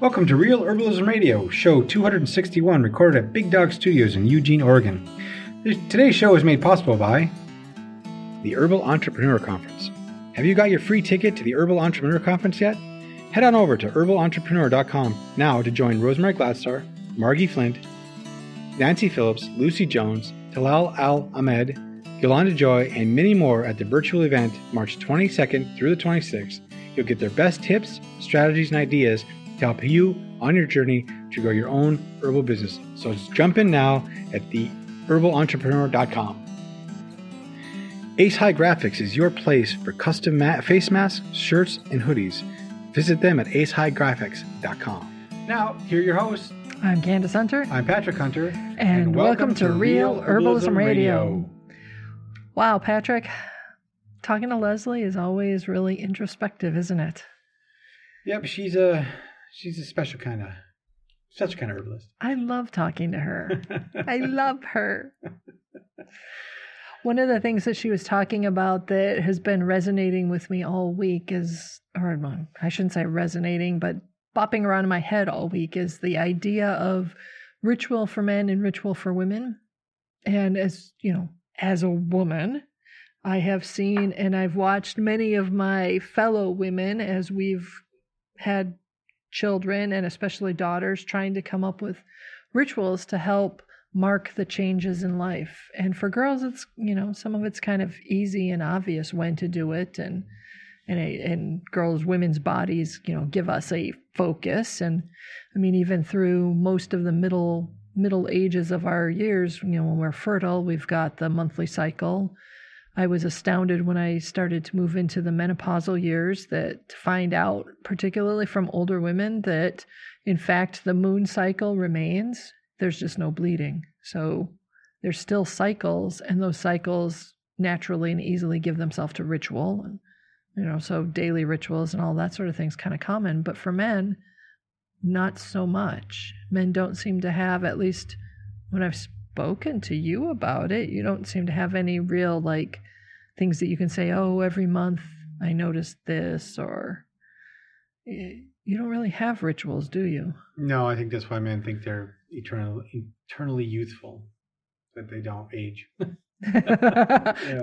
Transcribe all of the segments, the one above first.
Welcome to Real Herbalism Radio, show 261, recorded at Big Dog Studios in Eugene, Oregon. Today's show is made possible by the Herbal Entrepreneur Conference. Have you got your free ticket to the Herbal Entrepreneur Conference yet? Head on over to herbalentrepreneur.com now to join Rosemary Gladstar, Margi Flint, Nancy Phillips, Lucy Jones, Talal Al Ahmed, Yolanda Joy, and many more at the virtual event March 22nd through the 26th. You'll get their best tips, strategies, and ideas to help you on your journey to grow your own herbal business. So just jump in now at the herbalentrepreneur.com. Ace High Graphics is your place for custom ma- face masks, shirts, and hoodies. Visit them at acehighgraphics.com. Now, here are your hosts. I'm Candace Hunter, I'm Patrick Hunter, and, welcome, to Real Herbalism Radio. Wow, Patrick, talking to Leslie is always really introspective, isn't it? Yep, she's a she's a special kind of such kind of herbalist. I love talking to her. I love her. One of the things that she was talking about that has been resonating with me all week is, or well, I shouldn't say resonating, but bopping around in my head all week is the idea of ritual for men and ritual for women. And as you know, as a woman, I have seen and I've watched many of my fellow women as we've had children and especially daughters trying to come up with rituals to help mark the changes in life. And for girls, it's, you know, some of it's kind of easy and obvious when to do it. And, and, a, and girls, women's bodies, you know, give us a focus. And I mean, even through most of the middle, middle ages of our years, you know, when we're fertile, we've got the monthly cycle. I was astounded when I started to move into the menopausal years that to find out, particularly from older women, that in fact the moon cycle remains. There's just no bleeding. So there's still cycles, and those cycles naturally and easily give themselves to ritual. And, you know, so daily rituals and all that sort of things kind of common. But for men, not so much. Men don't seem to have, at least when I've spoken to you about it, you don't seem to have any real like things that you can say, oh, every month I noticed this, or you don't really have rituals, do you? No, I think that's why men think they're eternal, eternally youthful, that they don't age.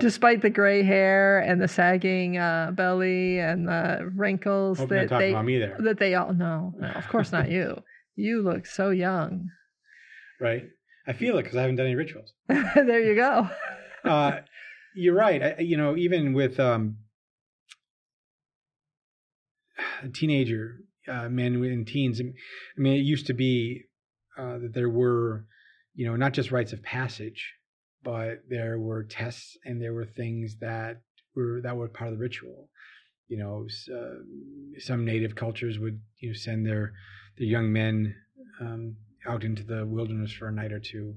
Despite the gray hair and the sagging uh, belly and the wrinkles Hope that they about me there, that they all no, no, of course not you. You look so young. right? I feel it because I haven't done any rituals. there you go. uh, you're right. I, you know, even with um, a teenager uh, men and teens, I mean, it used to be uh, that there were, you know, not just rites of passage, but there were tests and there were things that were that were part of the ritual. You know, uh, some native cultures would you know send their their young men um, out into the wilderness for a night or two.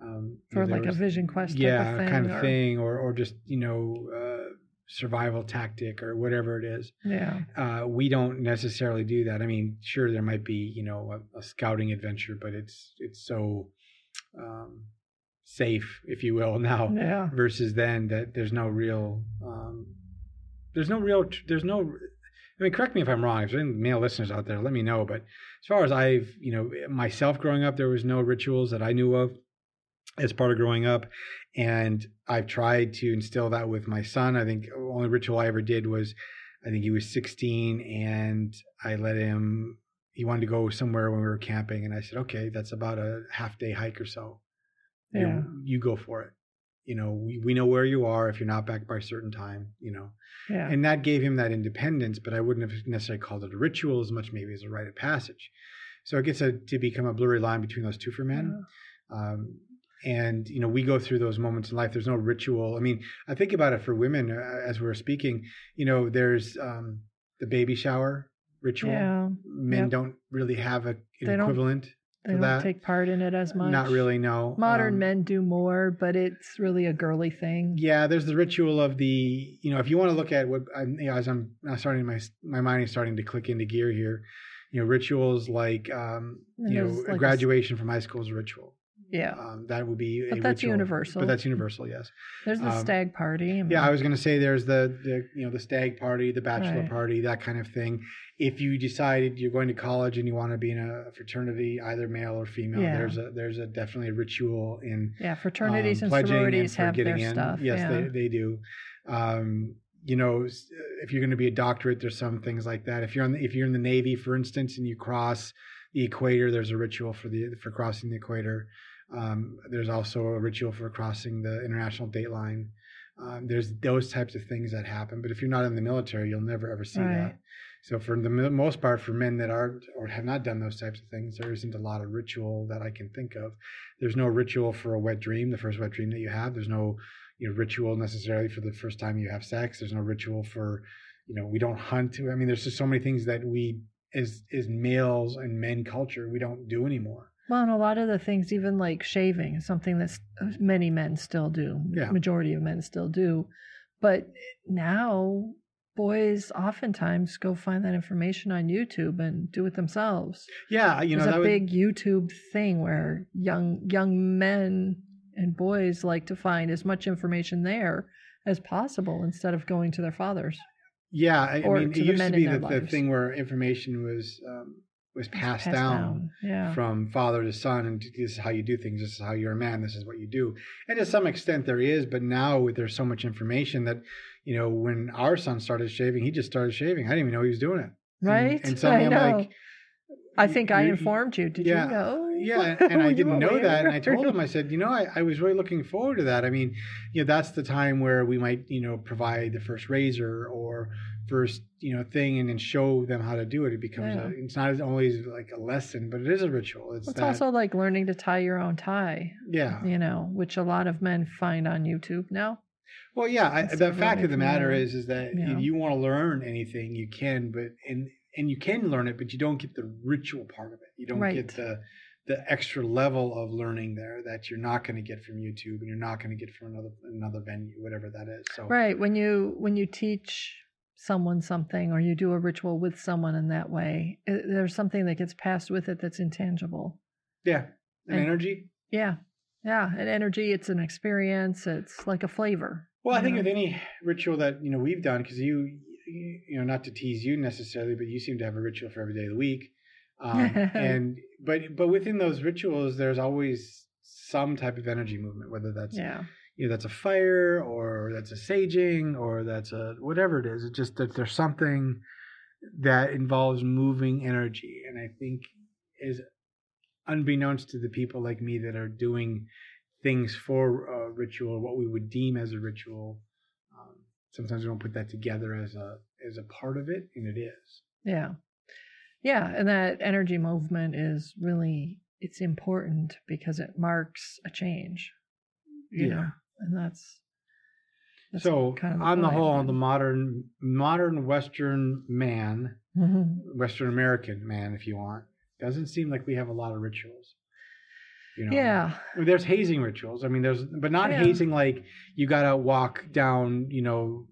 Um, For like a vision quest yeah, of kind of or- thing, or or just you know uh, survival tactic or whatever it is. Yeah. Uh, we don't necessarily do that. I mean, sure, there might be you know a, a scouting adventure, but it's it's so um, safe, if you will, now Yeah. versus then that there's no real um, there's no real there's no I mean correct me if I'm wrong if there's any male listeners out there let me know but as far as I've you know myself growing up there was no rituals that I knew of as part of growing up and I've tried to instill that with my son I think the only ritual I ever did was I think he was 16 and I let him he wanted to go somewhere when we were camping and I said okay that's about a half day hike or so you, Yeah. you go for it. You know, we, we know where you are if you're not back by a certain time, you know. Yeah. And that gave him that independence, but I wouldn't have necessarily called it a ritual as much maybe as a rite of passage. So it gets a, to become a blurry line between those two for men. Um, and, you know, we go through those moments in life. There's no ritual. I mean, I think about it for women uh, as we are speaking, you know, there's um, the baby shower ritual. Yeah. Men Yep. don't really have a, an They equivalent. They don't that. take part in it as much. Not really, no. Modern Um, men do more, but it's really a girly thing. Yeah, there's the ritual of the you know if you want to look at what I'm, you know, as I'm now starting my my mind is starting to click into gear here, you know rituals like um, you know like a graduation from high school is a ritual. Yeah. Um, that would be. But a that's ritual. universal. But that's universal. Yes. There's the um, stag party. I mean, Yeah, I was going to say there's the, the you know the stag party, the bachelor Right. party, that kind of thing. If you decided you're going to college and you want to be in a fraternity, either male or female, Yeah. there's a there's a definitely a ritual in yeah, fraternities um, and sororities for have their in. stuff. Yes, yeah. they they do. Um, you know, if you're going to be a doctorate, there's some things like that. If you're on the, if you're in the Navy, for instance, and you cross the equator, there's a ritual for the for crossing the equator. Um, there's also a ritual for crossing the international date line. Um, there's those types of things that happen. But if you're not in the military, you'll never ever see Right. that. So for the most part, for men that aren't or have not done those types of things, there isn't a lot of ritual that I can think of. There's no ritual for a wet dream, the first wet dream that you have. There's no you know ritual necessarily for the first time you have sex. There's no ritual for you know we don't hunt. I mean, there's just so many things that we as as males and men culture we don't do anymore. Well, and a lot of the things, even like shaving, something that many men still do. Yeah. Majority of men still do. But now, boys oftentimes go find that information on YouTube and do it themselves. Yeah, you know There's a big YouTube thing where young young men and boys like to find as much information there as possible instead of going to their fathers. yeah. I, I mean, it the used to be that the thing where information was um, was passed, down. Yeah. from father to son and this is how you do things this is how you're a man this is what you do and to some extent there is but now there's so much information that you know when our son started shaving he just started shaving i didn't even know he was doing it Right? and, I suddenly i'm know. like I think I informed you. Did yeah, you know? yeah and i didn't know that and i told him i said you know I, I was really looking forward to that i mean you know that's the time where we might you know provide the first razor or first you know thing and then show them how to do it it becomes Yeah. a, it's not always like a lesson but it is a ritual it's, It's that, also like learning to tie your own tie, yeah you know, which a lot of men find on YouTube now. Well, yeah. I, the fact of the matter is, is that yeah. if you want to learn anything, you can, but and and you can learn it, but you don't get the ritual part of it. You don't Right. get the the extra level of learning there that you're not going to get from YouTube and you're not going to get from another another venue, whatever that is. So Right. When you when you teach someone something or you do a ritual with someone in that way, there's something that gets passed with it that's intangible. yeah, and, And- energy. Yeah. Yeah. an energy, it's an experience. It's like a flavor. Well, I think know? with any ritual that you know we've done, because you, you you know, not to tease you necessarily, but you seem to have a ritual for every day of the week, um, and but but within those rituals, there's always some type of energy movement, whether that's yeah. You know that's a fire or that's a saging or that's a whatever it is. It's just that there's something that involves moving energy, and I think is unbeknownst to the people like me that are doing things for a ritual, what we would deem as a ritual. Um, sometimes we don't put that together as a as a part of it, and it is. Yeah. Yeah. And that energy movement is really it's important because it marks a change. You Yeah. know, and that's, that's so, kind of on the whole, the modern modern Western man, Mhm. Western American man, if you want, doesn't seem like we have a lot of rituals. You know? Yeah. I mean, there's hazing rituals. I mean, there's, but not Yeah. hazing like you gotta walk down, you know,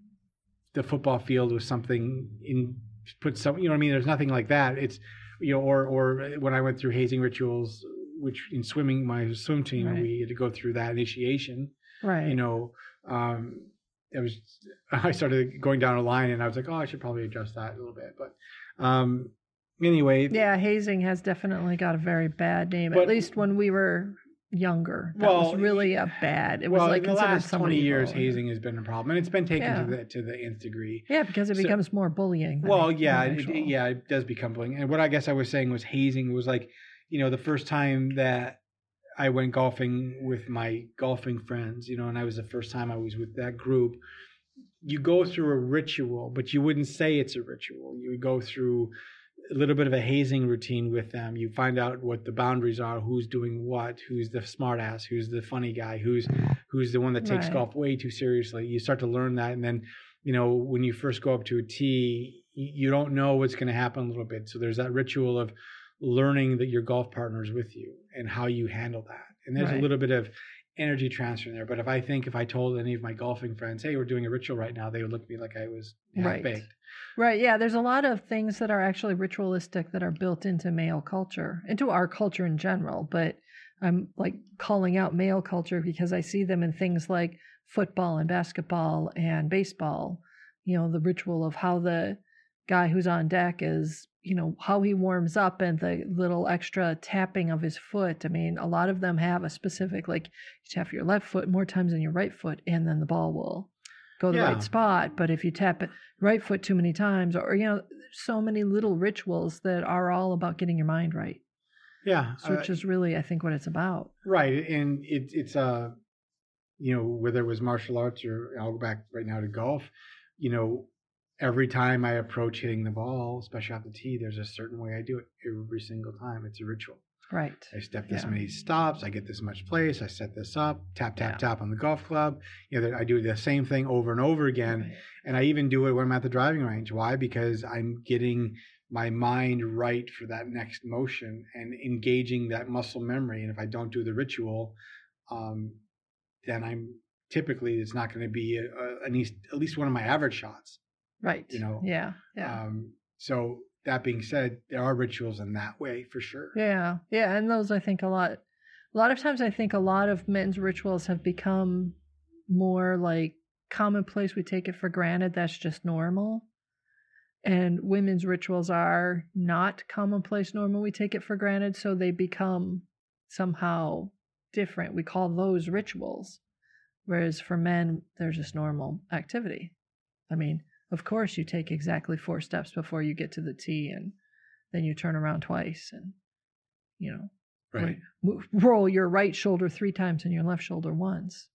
the football field with something in, put some, you know what I mean? There's nothing like that. It's, you know, or, or when I went through hazing rituals, which in swimming, my swim team, Right. we had to go through that initiation, Right. you know, um, it was, I started going down a line and I was like, oh, I should probably adjust that a little bit. But, um, anyway, Yeah, hazing has definitely got a very bad name. But- At least when we were younger, that Well, was really a bad. It was well, like in the last 20 years, hazing has been a problem and it's been taken Yeah. to the, to the nth degree. Yeah, because it So- becomes more bullying. Well, yeah, than it, actual- it- yeah, it does become bullying. And what I guess I was saying was hazing was like, you know, the first time that I went golfing with my golfing friends, you know, and I was the first time I was with that group. You go through a ritual, but you wouldn't say it's a ritual. You would go through a little bit of a hazing routine with them. You find out what the boundaries are, who's doing what, who's the smartass, who's the funny guy, who's who's the one that takes Right. golf way too seriously. You start to learn that, and then you know when you first go up to a tee, you don't know what's going to happen a little bit. So there's that ritual of learning that your golf partner is with you and how you handle that. And there's a little bit of energy transfer in there. But if I think if I told any of my golfing friends, "Hey, we're doing a ritual right now," they would look at me like I was half Right. baked. Right. Yeah. There's a lot of things that are actually ritualistic that are built into male culture, into our culture in general. But I'm like calling out male culture because I see them in things like football and basketball and baseball. You know, the ritual of how the guy who's on deck is, you know, how he warms up and the little extra tapping of his foot. I mean, a lot of them have a specific, like, you tap your left foot more times than your right foot, and then the ball will go the Yeah. right spot. But if you tap it right foot too many times, or, you know, so many little rituals that are all about getting your mind right, Yeah, so uh, which is really, I think, what it's about. right, and it, it's uh, you know, whether it was martial arts or I'll go back right now to golf. You know, every time I approach hitting the ball, especially off the tee, there's a certain way I do it every single time. It's a ritual. Right. I step this Yeah. many stops. I get this much place. I set this up. Tap tap Yeah. tap on the golf club. You know, I do the same thing over and over again. Right. And I even do it when I'm at the driving range. Why? Because I'm getting my mind right for that next motion and engaging that muscle memory. And if I don't do the ritual, um, then I'm typically it's not going to be a, a, at least at least one of my average shots. Right. You know, Yeah. Yeah. Um, so that being said, there are rituals in that way for sure. Yeah, yeah, and those I think a lot. A lot of times, I think a lot of men's rituals have become more like commonplace. We take it for granted. That's just normal. And women's rituals are not commonplace, normal. We take it for granted, so they become somehow different. We call those rituals, whereas for men, they're just normal activity. I mean, of course, you take exactly four steps before you get to the tee, and then you turn around twice, and you know, Right. mo- roll your right shoulder three times and your left shoulder once.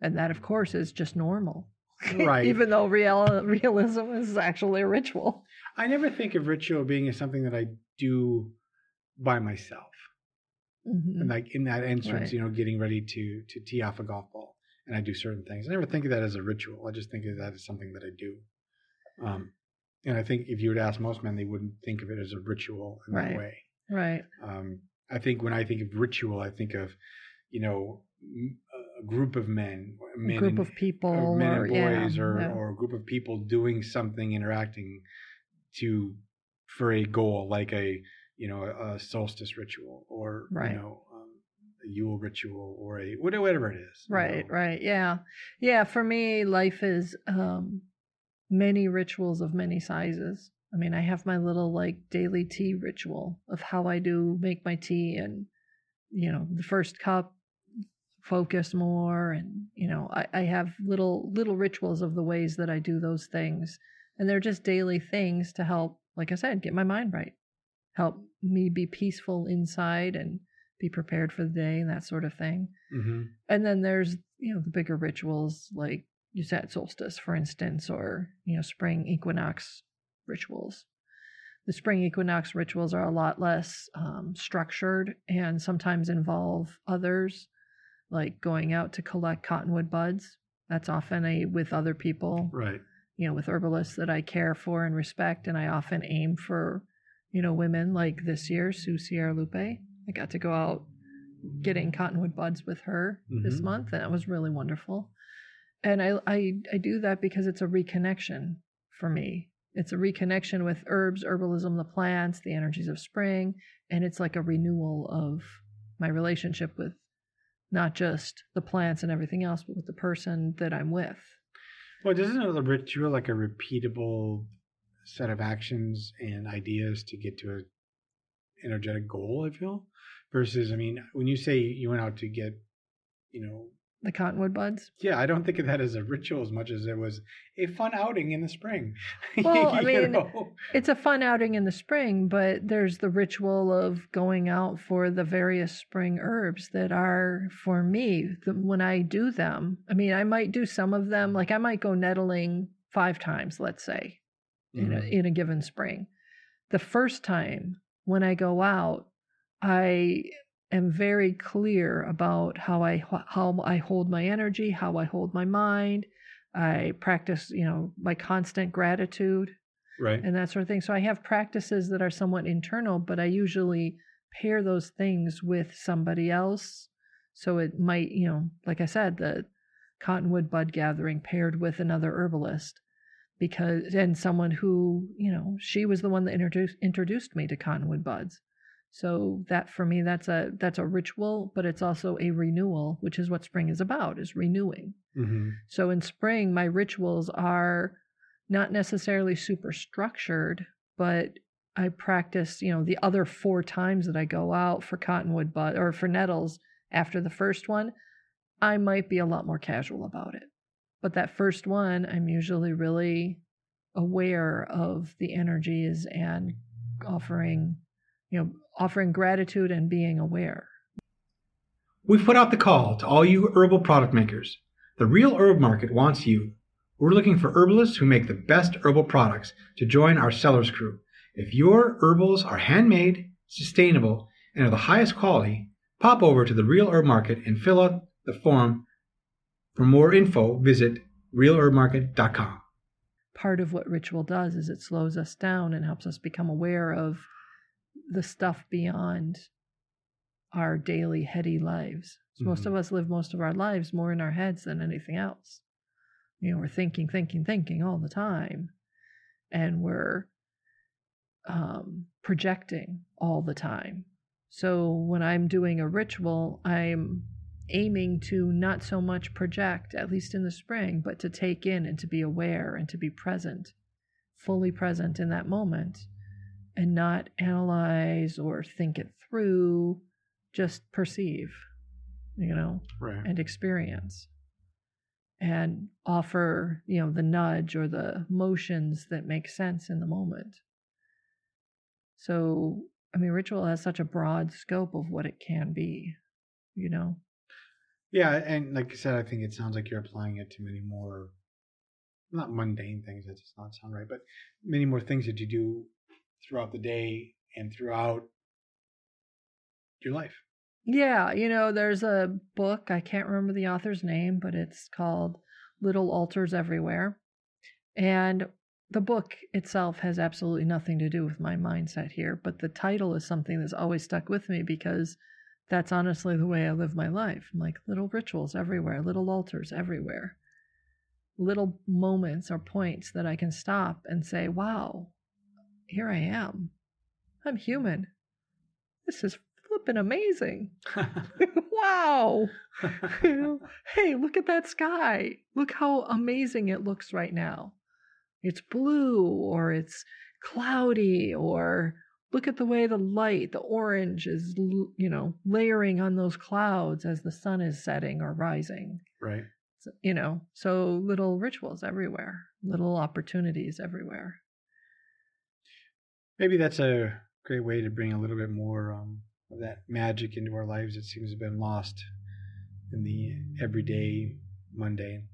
And that, of course, is just normal. Right. Even though real, realism is actually a ritual. I never think of ritual being as something that I do by myself. Mhm. And like in that instance, Right. you know, getting ready to to tee off a golf ball, and I do certain things. I never think of that as a ritual. I just think of that as something that I do. Um, and I think if you would ask most men, they wouldn't think of it as a ritual in Right. that way. Right. Um, I think when I think of ritual, I think of, you know, a group of men, A men group and- of people. or men or, and yeah, boys, or yeah. or a group of people doing something, interacting to for a goal, like a you know a, a solstice ritual, or Right. you know um, a Yule ritual, or a whatever it is. you Right, know. right. Yeah. Yeah. For me, life is um, many rituals of many sizes. I mean, I have my little like daily tea ritual of how I do make my tea and, you know, the first cup, focus more. And, you know, I, I have little, little rituals of the ways that I do those things. And they're just daily things to help, like I said, get my mind right, help me be peaceful inside and be prepared for the day and that sort of thing. Mhm. And then there's, you know, the bigger rituals like you said solstice, for instance, or, you know, spring equinox rituals. The spring equinox rituals are a lot less um, structured and sometimes involve others, like going out to collect cottonwood buds. That's often a with other people Right. you know, with herbalists that I care for and respect. And I often aim for, you know, women like this year, Sue Sierralupe. I got to go out getting cottonwood buds with her this Mhm. month, and it was really wonderful. And I, I, I do that because it's a reconnection for me. It's a reconnection with herbs, herbalism, the plants, the energies of spring, and it's like a renewal of my relationship with not just the plants and everything else, but with the person that I'm with. Well, doesn't a ritual like a repeatable set of actions and ideas to get to a energetic goal? I feel versus, I mean, when you say you went out to get, you know, The cottonwood buds. yeah, I don't think of that as a ritual as much as it was a fun outing in the spring. Well, I mean, know? It's a fun outing in the spring, but there's the ritual of going out for the various spring herbs that are for me. The, when I do them, I mean, I might do some of them, like I might go nettling five times, let's say, in, a, Mhm. in a given spring. The first time when I go out, I am very clear about how I how I hold my energy, how I hold my mind. I practice, you know, my constant gratitude right. and that sort of thing. So I have practices that are somewhat internal, but I usually pair those things with somebody else. So it might, you know, like I said, the cottonwood bud gathering paired with another herbalist because and someone who, you know, she was the one that introduced introduced me to cottonwood buds. So that for me that's a that's a ritual, but it's also a renewal, which is what spring is about, is renewing. Mm-hmm. So in spring, my rituals are not necessarily super structured, but I practice, you know, the other four times that I go out for cottonwood bud or for nettles after the first one, I might be a lot more casual about it. But that first one, I'm usually really aware of the energies and offering, you know, offering gratitude and being aware. We've put out the call to all you herbal product makers. The Real Herb Market wants you. We're looking for herbalists who make the best herbal products to join our sellers crew. If your herbals are handmade, sustainable, and of the highest quality, pop over to the Real Herb Market and fill out the form. For more info, visit realherbmarket.com. Part of what ritual does is it slows us down and helps us become aware of the stuff beyond our daily heady lives. So Most of us live most of our lives more in our heads than anything else. You know, we're thinking, thinking, thinking all the time. And we're um, projecting all the time. So when I'm doing a ritual, I'm aiming to not so much project, at least in the spring, but to take in and to be aware and to be present, fully present in that moment, and not analyze or think it through, just perceive, you know, Right. and experience. And offer, you know, the nudge or the motions that make sense in the moment. So, I mean, ritual has such a broad scope of what it can be, you know? Yeah, and like I said, I think it sounds like you're applying it to many more, not mundane things. That does not sound right, but many more things that you do throughout the day and throughout your life. Yeah, you know, there's a book, I can't remember the author's name, but it's called Little Altars Everywhere. And the book itself has absolutely nothing to do with my mindset here, but the title is something that's always stuck with me because that's honestly the way I live my life. I'm like little rituals everywhere, little altars everywhere, little moments or points that I can stop and say, wow, here I am. I'm human. This is flipping amazing. wow. Hey, look at that sky. Look how amazing it looks right now. It's blue or it's cloudy or look at the way the light, the orange is, you know, layering on those clouds as the sun is setting or rising. right. So, you know, so little rituals everywhere, little opportunities everywhere. Maybe that's a great way to bring a little bit more um, of that magic into our lives that seems to have been lost in the everyday mundane.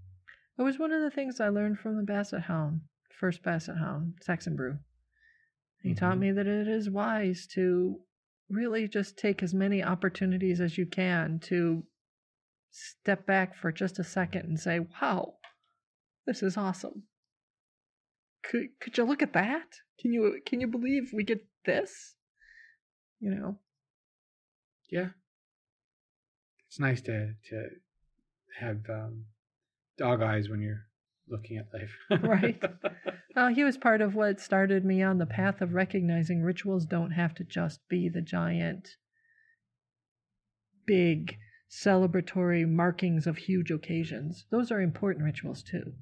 It was one of the things I learned from the Basset Hound, first Basset Hound, Saxon Brew. He taught Mhm. me that it is wise to really just take as many opportunities as you can to step back for just a second and say, wow, this is awesome. Could, could you look at that? Can you can you believe we get this? You know, Yeah. It's nice to to have um, dog eyes when you're looking at life. Right. Uh, he was part of what started me on the path of recognizing rituals don't have to just be the giant, big celebratory markings of huge occasions. Those are important rituals too.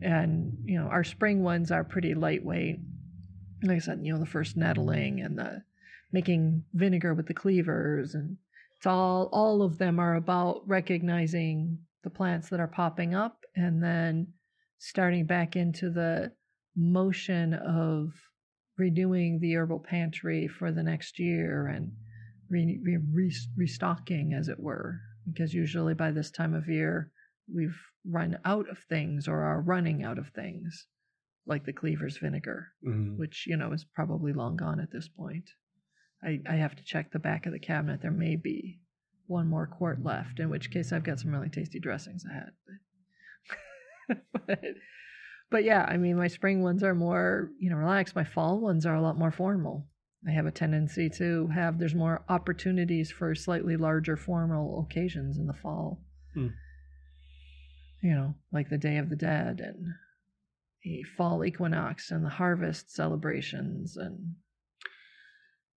And, you know, our spring ones are pretty lightweight. Like I said, you know, the first nettling and the making vinegar with the cleavers and it's all all of them are about recognizing the plants that are popping up and then starting back into the motion of renewing the herbal pantry for the next year and re- re- re- restocking, as it were. Because usually by this time of year, we've run out of things or are running out of things, like the cleaver's vinegar, Mhm. which, you know, is probably long gone at this point. I, I have to check the back of the cabinet. There may be one more quart left, in which case I've got some really tasty dressings ahead. but, but yeah, I mean, my spring ones are more, you know, relaxed. My fall ones are a lot more formal. I have a tendency to have, there's more opportunities for slightly larger formal occasions in the fall. Hmm. You know, like the Day of the Dead and the fall equinox and the harvest celebrations and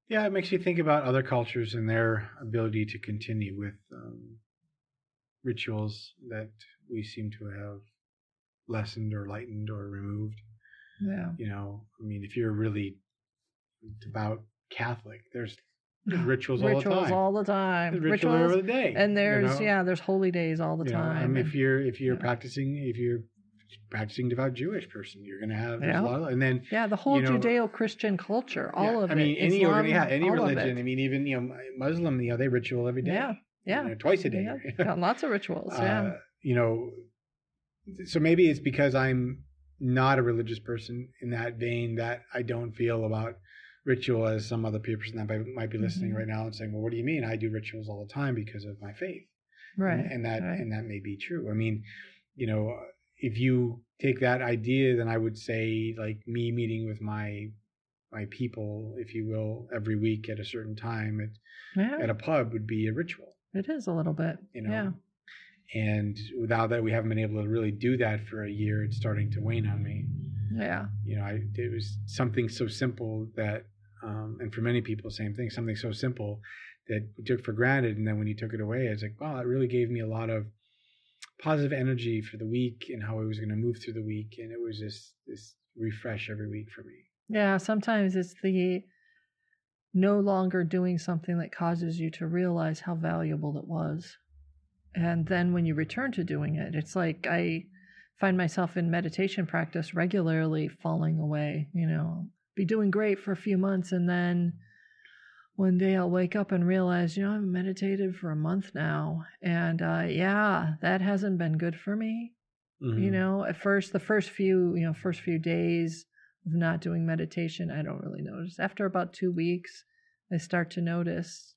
Yeah, it makes you think about other cultures and their ability to continue with um, rituals that we seem to have lessened or lightened or removed. Yeah. You know, I mean, if you're really devout Catholic, there's, rituals, all the time. Rituals all the time. There's ritual Rituals. every day. And you there's know? yeah, there's holy days all the You know, I time. mean, and- if you're if you're yeah. practicing if you're practicing devout Jewish person, you're going to have there's Yeah. a lot of, and then yeah, the whole you know, Judeo-Christian culture, all yeah, of I it. mean, any Islam, yeah, any religion. I mean, even you know, Muslim, you know, they ritual every day. Yeah, yeah, you know, twice a day. yeah. Got lots of rituals. yeah, Uh, you know, so maybe it's because I'm not a religious person in that vein that I don't feel about ritual as some other person that might- might be listening Mhm. right now and saying, "Well, what do you mean? I do rituals all the time because of my faith." right. and, and that right. and that may be true. I mean, you know, if you take that idea, then I would say like me meeting with my my people, if you will, every week at a certain time at, yeah, at a pub would be a ritual. it is a little bit. You know, Yeah. and without that, we haven't been able to really do that for a year. It's starting to wane on me. Yeah. You know, I it was something so simple that, um, and for many people, same thing. Something so simple that we took for granted, and then when you took it away, it's like, wow, it really gave me a lot of positive energy for the week and how I was going to move through the week, and it was just this refresh every week for me. Yeah, sometimes it's the no longer doing something that causes you to realize how valuable it was. And then when you return to doing it, it's like I find myself in meditation practice regularly falling away, you know, be doing great for a few months and then one day I'll wake up and realize, you know, I've meditated for a month now and uh yeah, that hasn't been good for me you Mhm. know at first the first few you know first few days of not doing meditation i don't really notice after about two weeks i start to notice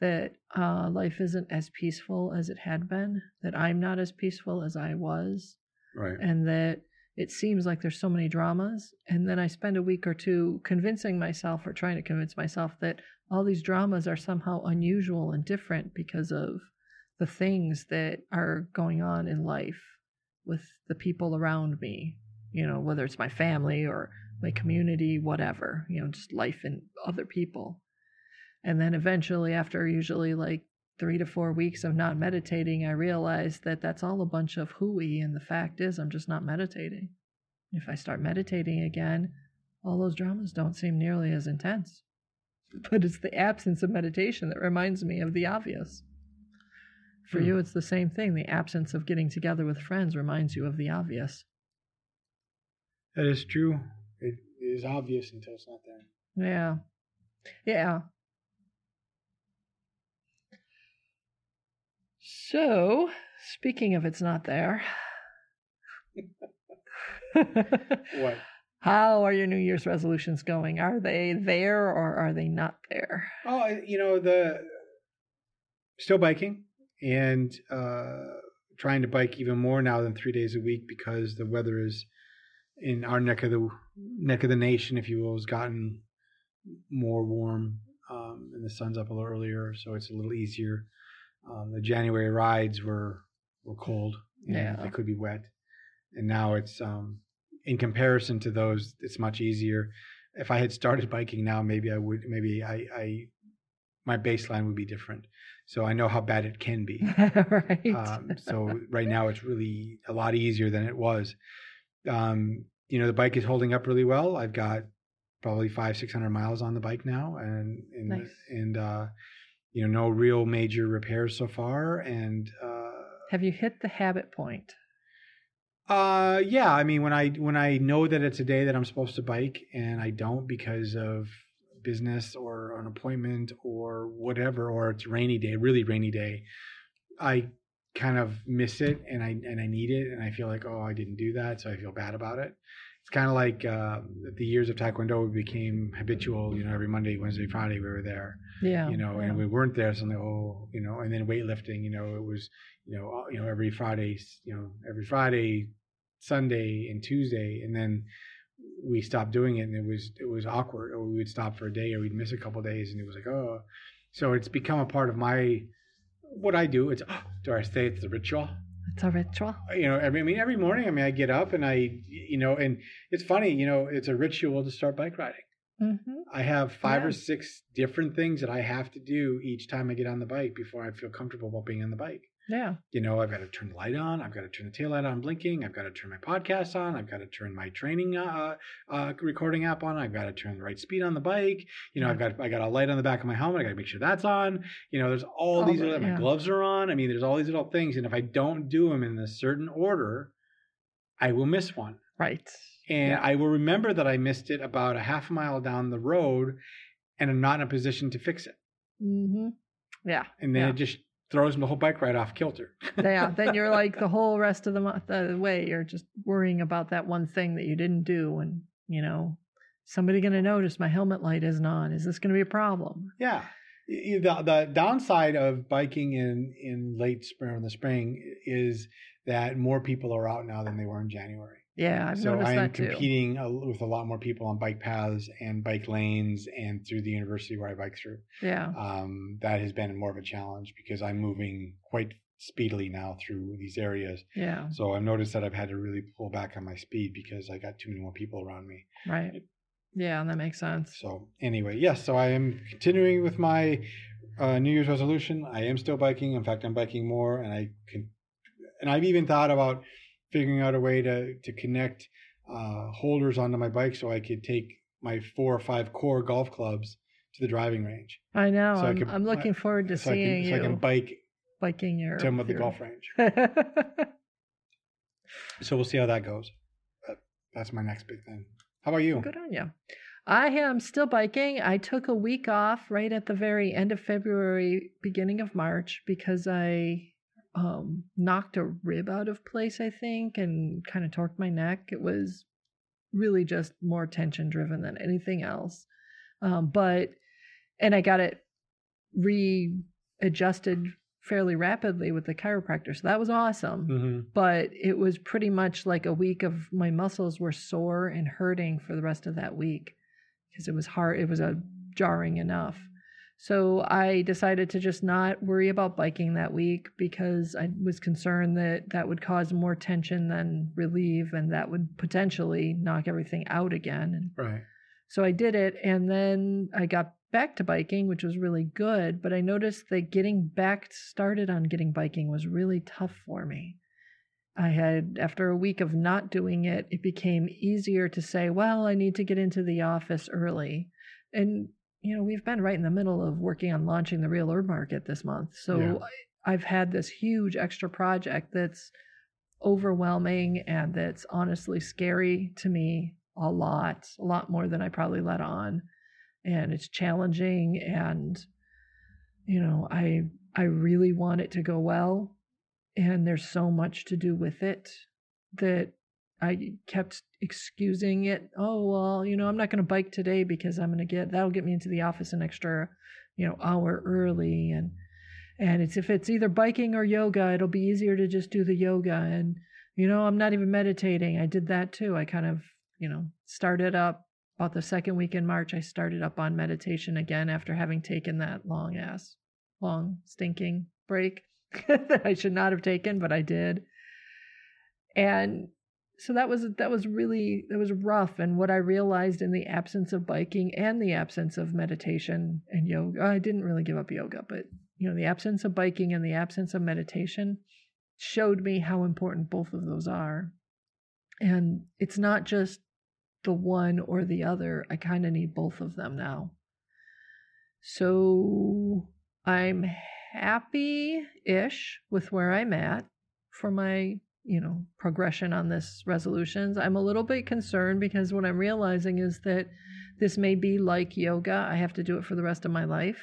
that uh, life isn't as peaceful as it had been that i'm not as peaceful as i was right. and that it seems like there's so many dramas and then i spend a week or two convincing myself or trying to convince myself that all these dramas are somehow unusual and different because of the things that are going on in life with the people around me you know whether it's my family or my community whatever you know just life and other people and then eventually after usually like three to four weeks of not meditating, I realized that that's all a bunch of hooey. And the fact is, I'm just not meditating. If I start meditating again, all those dramas don't seem nearly as intense. But it's the absence of meditation that reminds me of the obvious. For Hmm. you, it's the same thing. The absence of getting together with friends reminds you of the obvious. That is true. It is obvious until it's not there. Yeah. Yeah. So, speaking of it's not there, What? How are your New Year's resolutions going? Are they there or are they not there? Oh, you know the still biking and uh, trying to bike even more now than three days a week because the weather is in our neck of the neck of the nation, if you will, has gotten more warm um, and the sun's up a little earlier, so it's a little easier. Um, the January rides were were cold, Yeah. they could be wet, and now it's um, in comparison to those, it's much easier. If I had started biking now, maybe I would. Maybe I, I my baseline would be different. So I know how bad it can be. right. Um, so right now it's really a lot easier than it was. Um, you know, the bike is holding up really well. I've got probably five, six hundred miles on the bike now, and and Nice. and uh, you know, no real major repairs so far. And uh, Have you hit the habit point? Uh, yeah, I mean, when I when I know that it's a day that I'm supposed to bike and I don't because of business or an appointment or whatever, or it's rainy day, really rainy day, I kind of miss it and I and I need it and I feel like oh I didn't do that, so I feel bad about it. It's kind of like uh, the years of Taekwondo became habitual. You know, every Monday, Wednesday, Friday we were there Yeah. you know, yeah. and we weren't there. So I'm like, oh, you know, and then weightlifting, you know, it was, you know, all- you know, every Friday, you know, every Friday, Sunday, and Tuesday, and then we stopped doing it, and it was it was awkward. Or we would stop for a day, or we'd miss a couple days, and it was like, oh, so it's become a part of my what I do. It's oh, do I say it's the ritual? It's a ritual. you know, every, I mean, every morning, I mean, I get up and I, you know, and it's funny, you know, it's a ritual to start bike riding. Mm-hmm. I have five or six different things that I have to do each time I get on the bike before I feel comfortable about being on the bike. Yeah. You know, I've got to turn the light on. I've got to turn the tail light on blinking. I've got to turn my podcast on. I've got to turn my training uh, uh, recording app on. I've got to turn the right speed on the bike. You know, I've got I got a light on the back of my helmet. I got to make sure that's on. You know, there's all All these. the- Other, my gloves are on. I mean, there's all these little things, and if I don't do them in a certain order, I will miss one. Right. And Yeah. I will remember that I missed it about a half mile down the road, and I'm not in a position to fix it. Mm-hmm. Yeah. And then Yeah. it just throws the whole bike right off kilter. yeah. Then you're like the whole rest of the month the way you're just worrying about that one thing that you didn't do, and you know, somebody going to notice my helmet light isn't on. Is this going to be a problem? Yeah. The, the downside of biking in, in late spring or in the spring is that more people are out now than they were in January. Yeah, I've so noticed I am that too. competing a- with a lot more people on bike paths and bike lanes and through the university where I bike through. Yeah. Um, that has been more of a challenge because I'm moving quite speedily now through these areas. Yeah. So I've noticed that I've had to really pull back on my speed because I got too many more people around me. Right. Yeah, that makes sense. So anyway, yes. So I am continuing with my uh, New Year's resolution. I am still biking. In fact, I'm biking more, and I can. And I've even thought about figuring out a way to to connect uh, holders onto my bike so I could take my four or five core golf clubs to the driving range. I know. So I I'm, could- I'm looking forward to so I seeing can so I you can bike biking your. to the golf range. So we'll see how that goes. But that's my next big thing. How about you? Good on you. I am still biking. I took a week off right at the very end of February, beginning of March, because I um, knocked a rib out of place, I think, and kind of torqued my neck. It was really just more tension driven than anything else. Um, but, and I got it readjusted fairly rapidly with the chiropractor. So that was awesome hmm but it was pretty much like a week of my muscles were sore and hurting for the rest of that week because it was hard it was a jarring enough so i decided to just not worry about biking that week because i was concerned that that would cause more tension than relieve and that would potentially knock everything out again and Right. so I did it, and then I got back to biking, which was really good. But I noticed that getting back started on getting biking was really tough for me. I had, after a week of not doing it, it became easier to say, well, I need to get into the office early. And, you know, we've been right in the middle of working on launching the real herb market this month. So Yeah. I, I've had this huge extra project that's overwhelming and that's honestly scary to me a lot, a lot more than I probably let on. And it's challenging and you know, I I really want it to go well and there's so much to do with it that I kept excusing it. Oh, well, you know, I'm not going to bike today because I'm going to get that'll get me into the office an extra, you know, hour early and and it's if it's either biking or yoga, it'll be easier to just do the yoga and you know, I'm not even meditating. I did that too. I kind of, you know, started up about the second week in March. I started up on meditation again after having taken that long ass, long stinking break that I should not have taken, but I did. And so that was that was really that was rough. And what i realized in the absence of biking and the absence of meditation and yoga i didn't really give up yoga but you know the absence of biking and the absence of meditation showed me how important both of those are. And it's not just the one or the other. I kind of need both of them now. So i'm happy ish with where i'm at for my you know progression on this resolutions. I'm a little bit concerned because what i'm realizing is that this may be like yoga. I have to do it for the rest of my life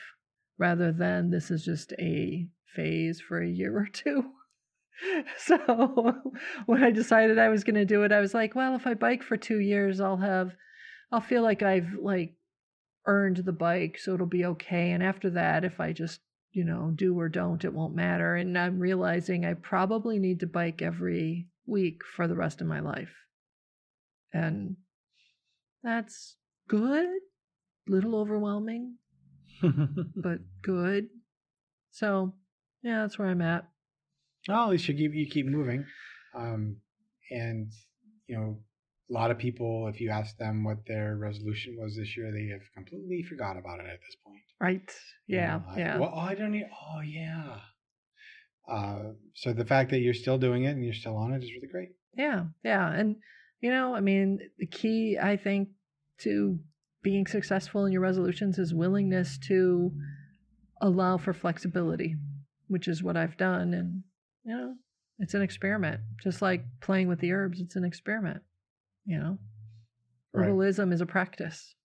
rather than this is just a phase for a year or two. So when i decided i was going to do it i was like well if i bike for 2 years i'll have i'll feel like i've like earned the bike so it'll be okay. And after that if i just you know, do or don't, it won't matter. And I'm realizing I probably need to bike every week for the rest of my life. And that's good, little overwhelming, but good. So, yeah, that's where I'm at. Well, at least you keep you keep moving, um, and you know, a lot of people, if you ask them what their resolution was this year, they have completely forgot about it at this point. Right. You Yeah. know, I- yeah. well, I don't need. Oh, yeah. Uh, so the fact that you're still doing it and you're still on it is really great. Yeah, yeah. And, you know, I mean, the key, I think, to being successful in your resolutions is willingness to allow for flexibility, which is what I've done. And, you know, it's an experiment. Just like playing with the herbs, it's an experiment. You know, Right. is a practice.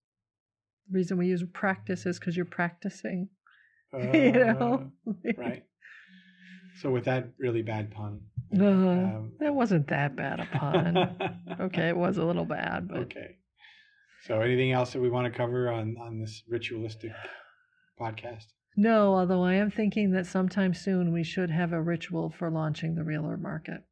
The reason we use practice is because you're practicing, you know? Uh, right. So with that really bad pun. Uh, um, that wasn't that bad a pun. okay, it was a little bad, but Okay. So anything else that we want to cover on on this ritualistic podcast? No, although I am thinking that sometime soon we should have a ritual for launching the realer market.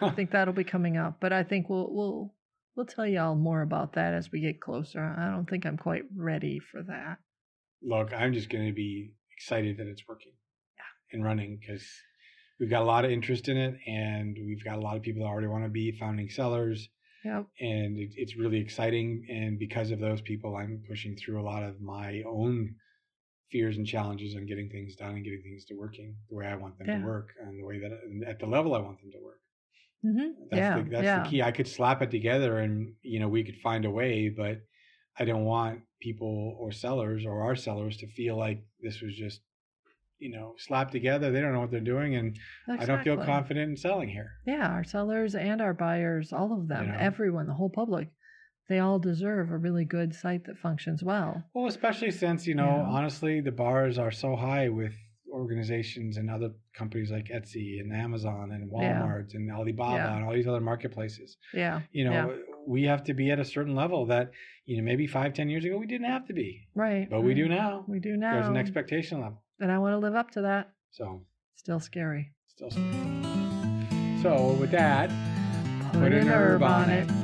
I think that'll be coming up, but I think we'll we'll we'll tell y'all more about that as we get closer. I don't think I'm quite ready for that. Look, I'm just going to be excited that it's working and running because we've got a lot of interest in it, and we've got a lot of people that already want to be founding sellers, Yep. and it, it's really exciting. And because of those people, I'm pushing through a lot of my own fears and challenges on getting things done and getting things to working the way I want them Yeah. to work and the way that at the level I want them to work. Hmm That's Yeah. the, that's yeah. the key. I could slap it together and you know we could find a way, but I don't want people or sellers or our sellers to feel like this was just you know slapped together. They don't know what they're doing, and I don't feel confident in selling here. Yeah, our sellers and our buyers, all of them, You know. everyone, the whole public, they all deserve a really good site that functions well. Well, especially since you know Yeah. honestly the bars are so high with organizations and other companies like Etsy and Amazon and Yeah. Walmart and Alibaba Yeah. and all these other marketplaces. Yeah. You know, Yeah. we have to be at a certain level that you know maybe five ten years ago we didn't have to be, Right. but we do mm-hmm. now. We do now. There's an expectation level. And I want to live up to that. So Still scary. still. Scary. So with that, Put, an herb on it.